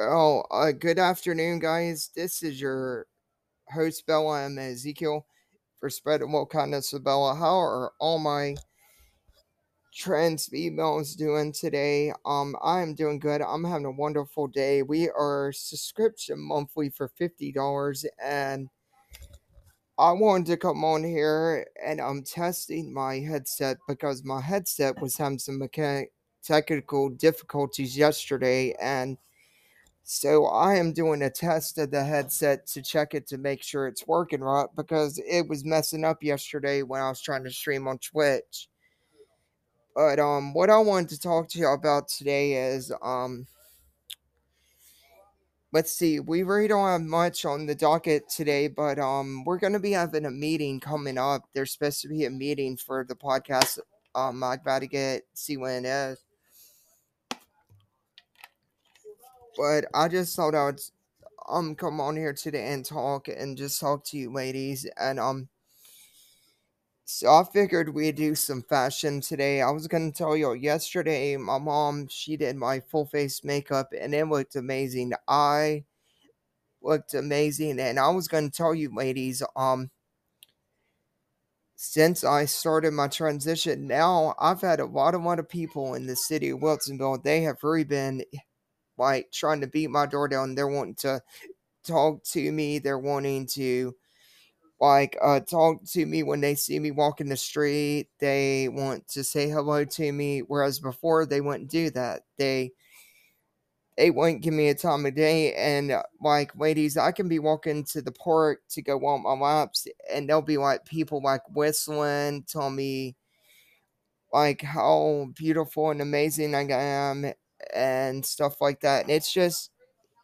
Oh, uh, good afternoon, guys. This is your host, Bella and Ezekiel, for Spreading What Kindness Bella. How are all my trans females doing today? Um, I'm doing good. I'm having a wonderful day. We are subscription monthly for $50, and I wanted to come on here and I'm testing my headset because my headset was having some mechanic technical difficulties yesterday and so I am doing a test of the headset to check it to make sure it's working right because it was messing up yesterday when I was trying to stream on Twitch. But um what I wanted to talk to you about today is um let's see, we really don't have much on the docket today, but um we're gonna be having a meeting coming up. There's supposed to be a meeting for the podcast. Um I gotta get see when it is. But I just thought I'd um come on here today and talk and just talk to you ladies and um so I figured we'd do some fashion today. I was gonna tell you yesterday my mom she did my full face makeup and it looked amazing. I looked amazing and I was gonna tell you ladies, um since I started my transition now I've had a lot a lot of people in the city of Wilsonville. They have really been like trying to beat my door down. They're wanting to talk to me. They're wanting to like uh talk to me when they see me walking the street. They want to say hello to me. Whereas before they wouldn't do that. They they wouldn't give me a time of day and uh, like ladies i can be walking to the park to go walk my laps and there'll be like people like whistling tell me like how beautiful and amazing i am and stuff like that and it's just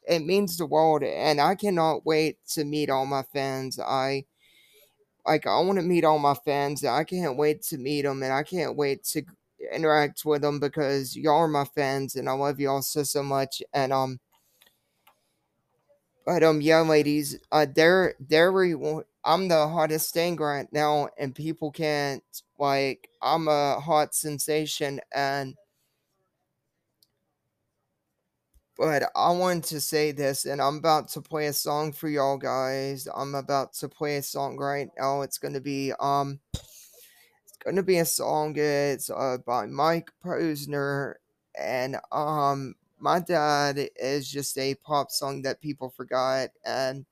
it means the world and i cannot wait to meet all my fans. I like i want to meet all my fans i can't wait to meet them and i can't wait to interact with them because y'all are my fans and i love y'all so so much and um but um yeah ladies uh they're they're re- i'm the hottest thing right now and people can't like i'm a hot sensation and but I wanted to say this, and I'm about to play a song for y'all guys. I'm about to play a song right now. It's gonna be um, it's gonna be a song. It's uh by Mike Posner, and um, my dad is just a pop song that people forgot, and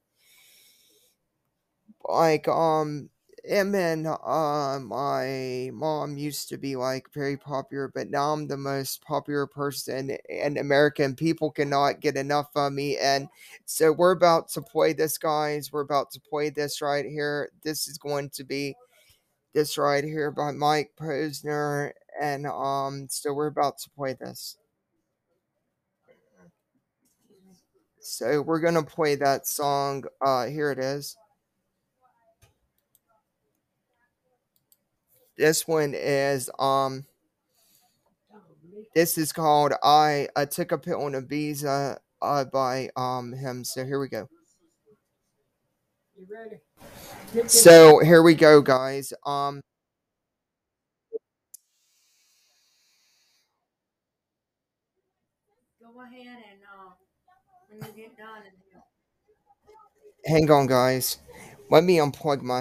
like um and uh, my mom used to be like very popular, but now I'm the most popular person and people cannot get enough of me. And so we're about to play this, guys. We're about to play this right here. This is going to be this right here by Mike Posner, and um, so we're about to play this. So we're gonna play that song. Uh, here it is. This one is um this is called I I took a pill on Ibiza uh by um him. So here we go. You ready? So here we go guys. Um Go ahead and uh, when you get done, and hang on guys. Let me unplug my